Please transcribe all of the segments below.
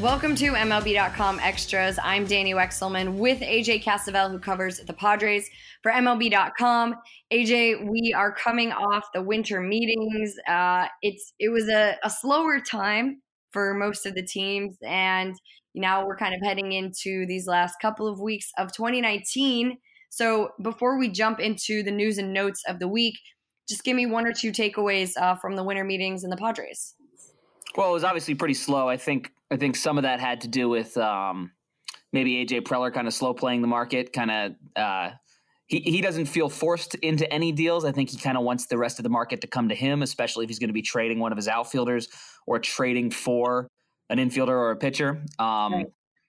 Welcome to MLB.com Extras. I'm Danny Wexelman with AJ Cassavell, who covers the Padres for MLB.com. AJ, we are coming off the winter meetings. Uh, it's it was a, a slower time for most of the teams, and now we're kind of heading into these last couple of weeks of 2019. So before we jump into the news and notes of the week, just give me one or two takeaways uh, from the winter meetings and the Padres. Well, it was obviously pretty slow. I think I think some of that had to do with um, maybe AJ Preller kind of slow playing the market, kind of. Uh, he, he doesn't feel forced into any deals. I think he kind of wants the rest of the market to come to him, especially if he's going to be trading one of his outfielders or trading for an infielder or a pitcher. Um, right.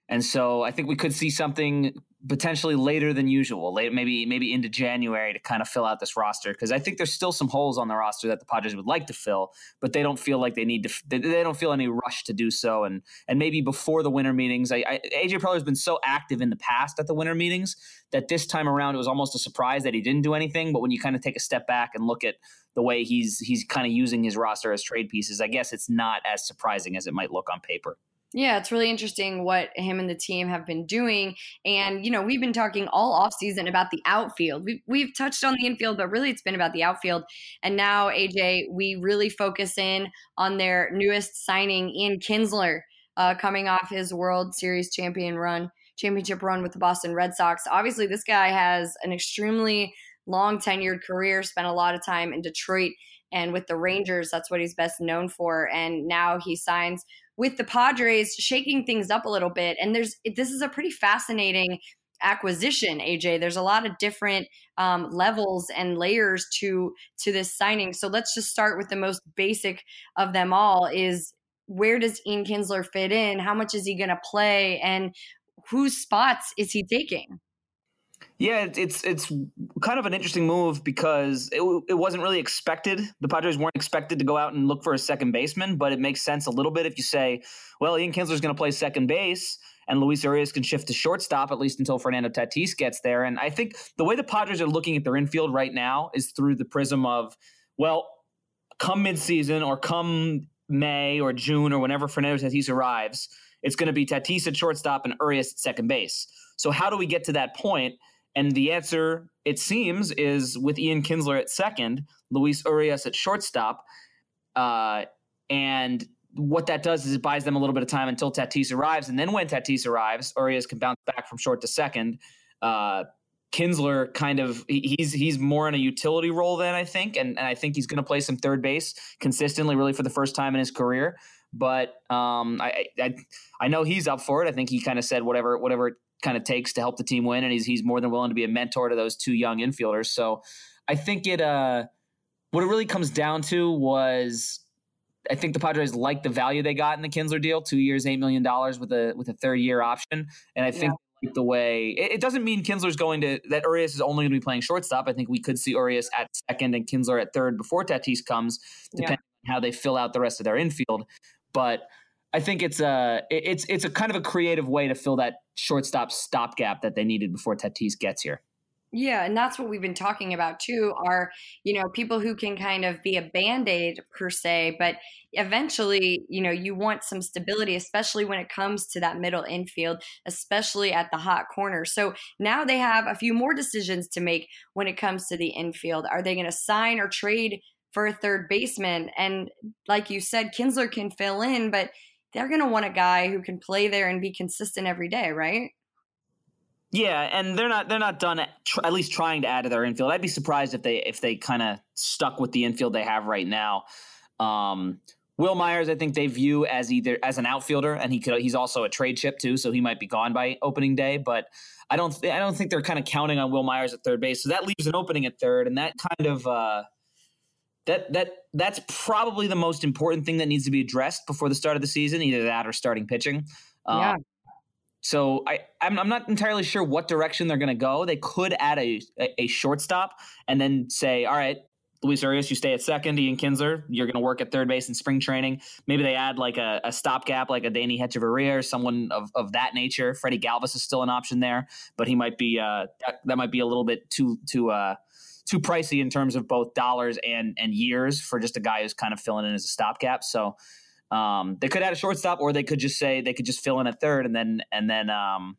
And so I think we could see something potentially later than usual, late maybe maybe into January to kind of fill out this roster because I think there's still some holes on the roster that the Padres would like to fill, but they don't feel like they need to. They, they don't feel any rush to do so, and and maybe before the winter meetings, I, I, AJ Preller has been so active in the past at the winter meetings that this time around it was almost a surprise that he didn't do anything. But when you kind of take a step back and look at the way he's he's kind of using his roster as trade pieces, I guess it's not as surprising as it might look on paper. Yeah, it's really interesting what him and the team have been doing. And, you know, we've been talking all offseason about the outfield. We've, we've touched on the infield, but really it's been about the outfield. And now, AJ, we really focus in on their newest signing, Ian Kinsler, uh, coming off his World Series champion run, championship run with the Boston Red Sox. Obviously, this guy has an extremely long tenured career, spent a lot of time in Detroit and with the Rangers. That's what he's best known for. And now he signs with the Padres shaking things up a little bit. And there's this is a pretty fascinating acquisition aj there's a lot of different um, levels and layers to to this signing. So let's just start with the most basic of them all is where does ian kinsler fit in? How much is he going to play? And whose spots is he taking yeah, it's it's kind of an interesting move because it, it wasn't really expected. The Padres weren't expected to go out and look for a second baseman, but it makes sense a little bit if you say, well, Ian Kinsler's going to play second base and Luis Urias can shift to shortstop at least until Fernando Tatis gets there. And I think the way the Padres are looking at their infield right now is through the prism of, well, come midseason or come May or June or whenever Fernando Tatis arrives, it's going to be Tatis at shortstop and Urias at second base. So how do we get to that point? And the answer, it seems, is with Ian Kinsler at second, Luis Urias at shortstop. Uh, and what that does is it buys them a little bit of time until Tatis arrives. And then when Tatis arrives, Urias can bounce back from short to second. Uh, Kinsler kind of he's he's more in a utility role than I think, and, and I think he's going to play some third base consistently, really for the first time in his career. But um, I, I I know he's up for it. I think he kind of said whatever whatever kind of takes to help the team win, and he's he's more than willing to be a mentor to those two young infielders. So I think it uh what it really comes down to was I think the Padres like the value they got in the Kinsler deal, two years, eight million dollars with a with a third year option, and I think. Yeah. The way it, it, doesn't mean Kinsler's going to that Urias is only going to be playing shortstop. I think we could see Urias at second and Kinsler at third before Tatis comes, depending yeah. on how they fill out the rest of their infield. But I think it's a it's it's a kind of a creative way to fill that shortstop stopgap that they needed before Tatis gets here. Yeah, and that's what we've been talking about too. Are you know people who can kind of be a band aid per se, but eventually, you know, you want some stability, especially when it comes to that middle infield, especially at the hot corner. So now they have a few more decisions to make when it comes to the infield. Are they going to sign or trade for a third baseman? And like you said, Kinsler can fill in, but they're going to want a guy who can play there and be consistent every day, right? Yeah, and they're not they're not done at, tr- at least trying to add to their infield. I'd be surprised if they if they kind of stuck with the infield they have right now. Um, Wil Myers, I think they view as either as an outfielder, and he could he's also a trade chip too, so he might be gone by opening day. But I don't th- I don't think they're kind of counting on Wil Myers at third base, so that leaves an opening at third, and that kind of uh, that that that's probably the most important thing that needs to be addressed before the start of the season, either that or starting pitching. Um, yeah. So I I'm, I'm, not entirely sure what direction they're going to go. They could add a, a, a shortstop and then say, all right, Luis Urias, you stay at second. Ian Kinsler, you're going to work at third base in spring training. Maybe they add like a, a stopgap, like a Danny Hechavarria or someone of, of that nature. Freddie Galvis is still an option there, but he might be uh, that, that might be a little bit too too uh, too pricey in terms of both dollars and and years for just a guy who's kind of filling in as a stopgap. So um, they could add a shortstop, or they could just say they could just fill in a third, and then and then um,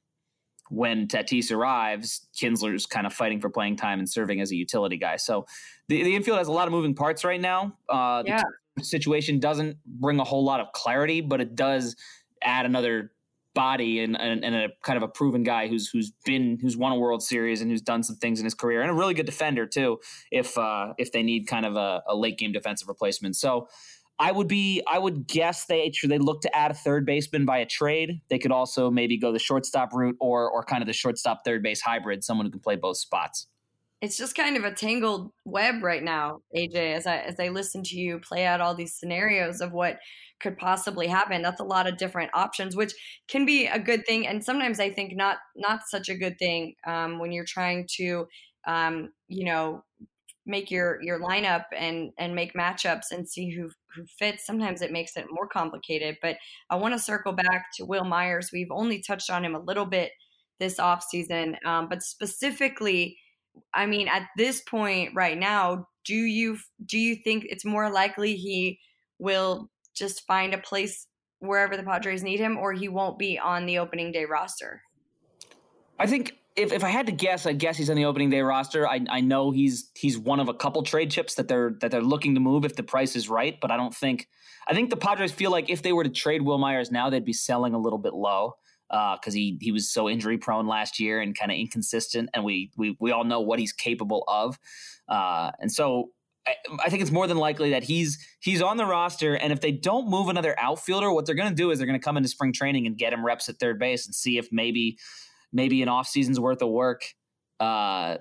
when Tatis arrives, Kinsler's kind of fighting for playing time and serving as a utility guy. So the, the infield has a lot of moving parts right now. Uh, yeah. The situation doesn't bring a whole lot of clarity, but it does add another body and, and, and, a kind of a proven guy who's who's been who's won a World Series and who's done some things in his career and a really good defender too. If uh, if they need kind of a, a late game defensive replacement, so I would be I would guess they they look to add a third baseman by a trade. They could also maybe go the shortstop route or or kind of the shortstop third base hybrid, someone who can play both spots. It's just kind of a tangled web right now, AJ. As I as I listen to you play out all these scenarios of what could possibly happen, that's a lot of different options, which can be a good thing, and sometimes I think not not such a good thing um, when you're trying to, um, you know, make your your lineup and and make matchups and see who who fits sometimes it makes it more complicated but i want to circle back to Wil myers we've only touched on him a little bit this off season um, but specifically i mean at this point right now do you do you think it's more likely he will just find a place wherever the padres need him or he won't be on the opening day roster i think if, if I had to guess, I guess he's on the opening day roster. I, I know he's he's one of a couple trade chips that they're that they're looking to move if the price is right, but I don't think I think the Padres feel like if they were to trade Wil Myers now, they'd be selling a little bit low because uh, he he was so injury prone last year and kind of inconsistent, and we we we all know what he's capable of, uh, and so I, think it's more than likely that he's he's on the roster, and if they don't move another outfielder, what they're going to do is they're going to come into spring training and get him reps at third base and see if maybe maybe an off season's worth of work uh,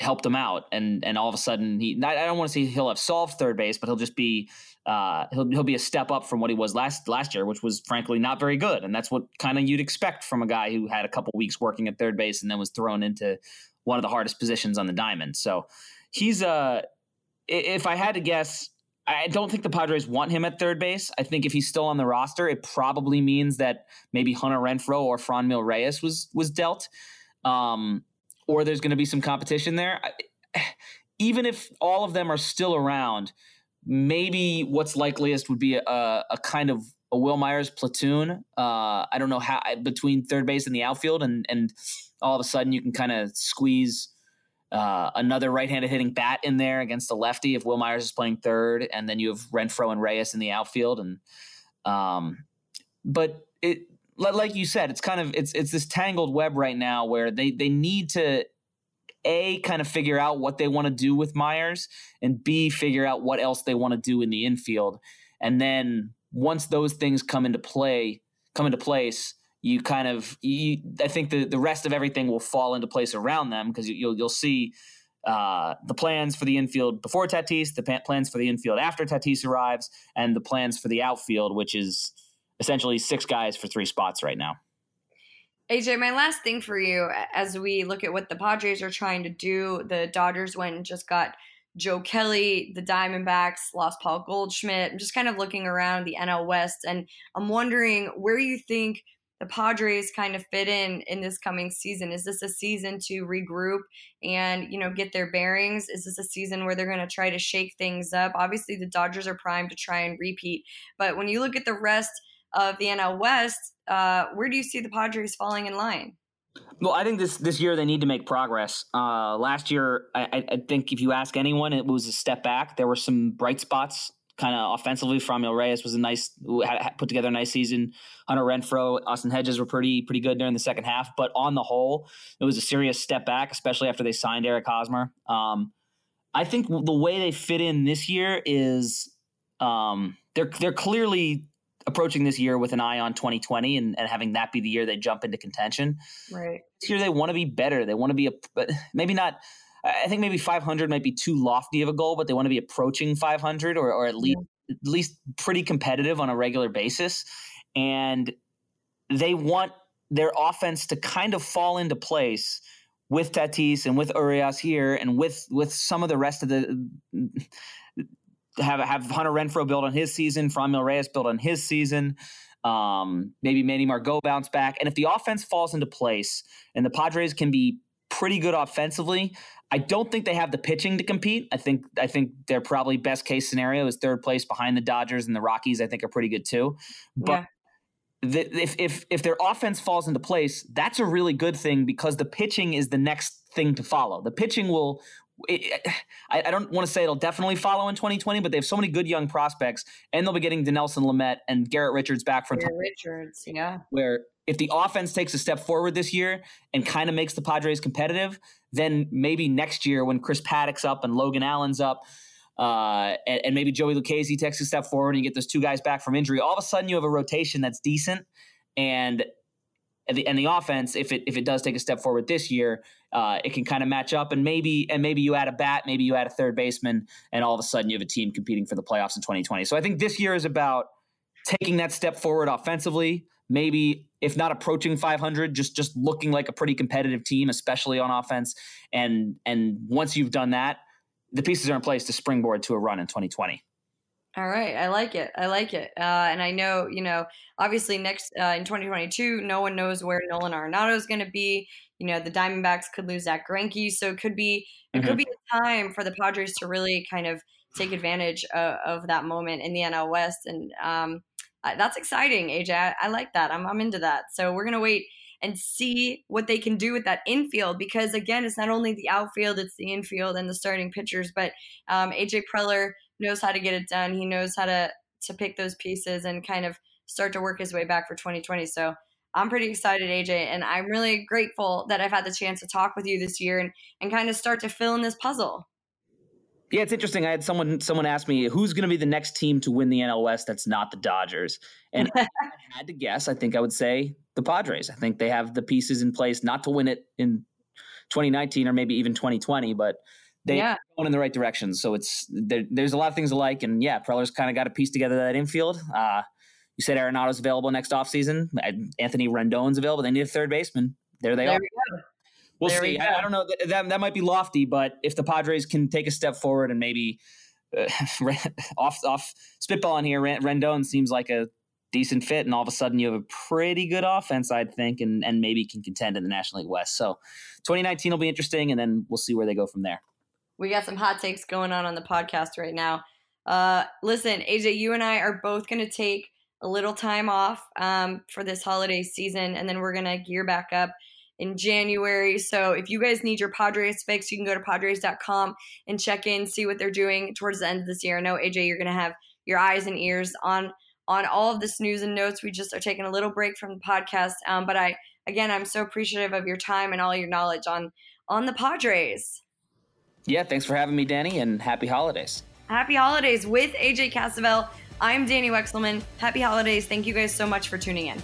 helped him out, and and all of a sudden he I don't want to say he'll have solved third base, but he'll just be uh, he'll he'll be a step up from what he was last last year, which was frankly not very good, and that's what kind of you'd expect from a guy who had a couple weeks working at third base and then was thrown into one of the hardest positions on the diamond. So he's uh if I had to guess, I don't think the Padres want him at third base. I think if he's still on the roster, it probably means that maybe Hunter Renfroe or Franmil Reyes was was dealt, um, or there's going to be some competition there. Even if all of them are still around, maybe what's likeliest would be a, a kind of a Wil Myers platoon. Uh, I don't know how between third base and the outfield, and and all of a sudden you can kind of squeeze uh, another right-handed hitting bat in there against a lefty if Wil Myers is playing third, and then you have Renfroe and Reyes in the outfield, and um, but it like you said, it's kind of it's it's this tangled web right now where they they need to a kind of figure out what they want to do with Myers, and b figure out what else they want to do in the infield, and then once those things come into play, come into place, you kind of you, I think the the rest of everything will fall into place around them because you, will you'll see uh, the plans for the infield before Tatis, the plans for the infield after Tatis arrives, and the plans for the outfield, which is essentially six guys for three spots right now. AJ, my last thing for you as we look at what the Padres are trying to do, the Dodgers went and just got Joe Kelly, the Diamondbacks lost Paul Goldschmidt. I'm just kind of looking around the NL West, and I'm wondering where you think – the Padres kind of fit in in this coming season? Is this a season to regroup and you know get their bearings? Is this a season where they're going to try to shake things up? Obviously, the Dodgers are primed to try and repeat, but when you look at the rest of the NL West, uh, where do you see the Padres falling in line? Well, I think this this year they need to make progress. Uh, last year, I, I, think if you ask anyone, it was a step back. There were some bright spots kind of offensively. Franmil Reyes was a nice, had, put together a nice season. Hunter Renfroe, Austin Hedges were pretty pretty good during the second half, but on the whole, it was a serious step back, especially after they signed Eric Hosmer. Um, I think the way they fit in this year is um, they're they're clearly approaching this year with an eye on 2020 and, and having that be the year they jump into contention. Right. This year they want to be better. They want to be a maybe not I think maybe 500 might be too lofty of a goal, but they want to be approaching 500 or, or at least yeah. at least pretty competitive on a regular basis, and they want their offense to kind of fall into place with Tatis and with Urias here, and with with some of the rest of the have have Hunter Renfroe build on his season, Franmil Reyes build on his season. Um, maybe Manny Margot bounce back, and if the offense falls into place and the Padres can be pretty good offensively, I don't think they have the pitching to compete. I think I think their probably best case scenario is third place behind the Dodgers and the Rockies. I think are pretty good too. But yeah the, if if if their offense falls into place, that's a really good thing because the pitching is the next thing to follow. The pitching will. It, I, I, don't want to say it'll definitely follow in 2020, but they have so many good young prospects, and they'll be getting Dinelson Lamet and Garrett Richards back from Garrett Richards, yeah. Where if the offense takes a step forward this year and kind of makes the Padres competitive, then maybe next year when Chris Paddack's up and Logan Allen's up, uh, and, and, maybe Joey Lucchesi takes a step forward and you get those two guys back from injury. All of a sudden, you have a rotation that's decent, and and the, and the offense, if it if it does take a step forward this year, uh, it can kind of match up, and maybe and maybe you add a bat, maybe you add a third baseman, and all of a sudden you have a team competing for the playoffs in 2020. So I think this year is about taking that step forward offensively. Maybe if not approaching 500, just just looking like a pretty competitive team, especially on offense. And and once you've done that, the pieces are in place to springboard to a run in 2020. All right, I like it. I like it. Uh, and I know, you know, obviously next uh, in 2022, no one knows where Nolan Arenado is going to be. You know, the Diamondbacks could lose Zack Greinke, so it could be it mm-hmm. could be a time for the Padres to really kind of take advantage of, of that moment in the NL West, and um, that's exciting, AJ. I, I like that. I'm I'm into that. So we're gonna wait and see what they can do with that infield because again it's not only the outfield it's the infield and the starting pitchers but um, aj preller knows how to get it done he knows how to to pick those pieces and kind of start to work his way back for 2020 so i'm pretty excited aj and i'm really grateful that i've had the chance to talk with you this year and and kind of start to fill in this puzzle yeah, it's interesting. I had someone someone ask me who's going to be the next team to win the NL West that's not the Dodgers, and I had to guess. I think I would say the Padres. I think they have the pieces in place not to win it in 2019 or maybe even 2020, but they yeah. going in the right direction. So it's there, there's a lot of things alike, and yeah, Preller's kind of got to piece together that infield. Uh, you said Arenado's available next offseason. Anthony Rendon's available. They need a third baseman. There they there are. We'll there see. We I, I, don't know. That, that might be lofty, but if the Padres can take a step forward and maybe uh, off off spitballing here, Rendon seems like a decent fit, and all of a sudden you have a pretty good offense, I'd think, and and maybe can contend in the National League West. So 2019 will be interesting, and then we'll see where they go from there. We got some hot takes going on on the podcast right now. Uh, listen, AJ, you and I are both going to take a little time off um, for this holiday season, and then we're going to gear back up in January. So if you guys need your Padres fix, you can go to Padres.com and check in, see what they're doing towards the end of this year. I know AJ, you're gonna have your eyes and ears on on all of this news and notes. We just are taking a little break from the podcast. Um, but I again I'm so appreciative of your time and all your knowledge on on the Padres. Yeah, thanks for having me, Danny, and happy holidays. Happy holidays with AJ Cassavell. I'm Danny Wexelman. Happy holidays. Thank you guys so much for tuning in.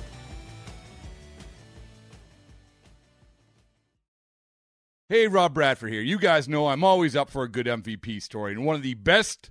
Hey, Rob Bradford here. You guys know I'm always up for a good MVP story, and one of the best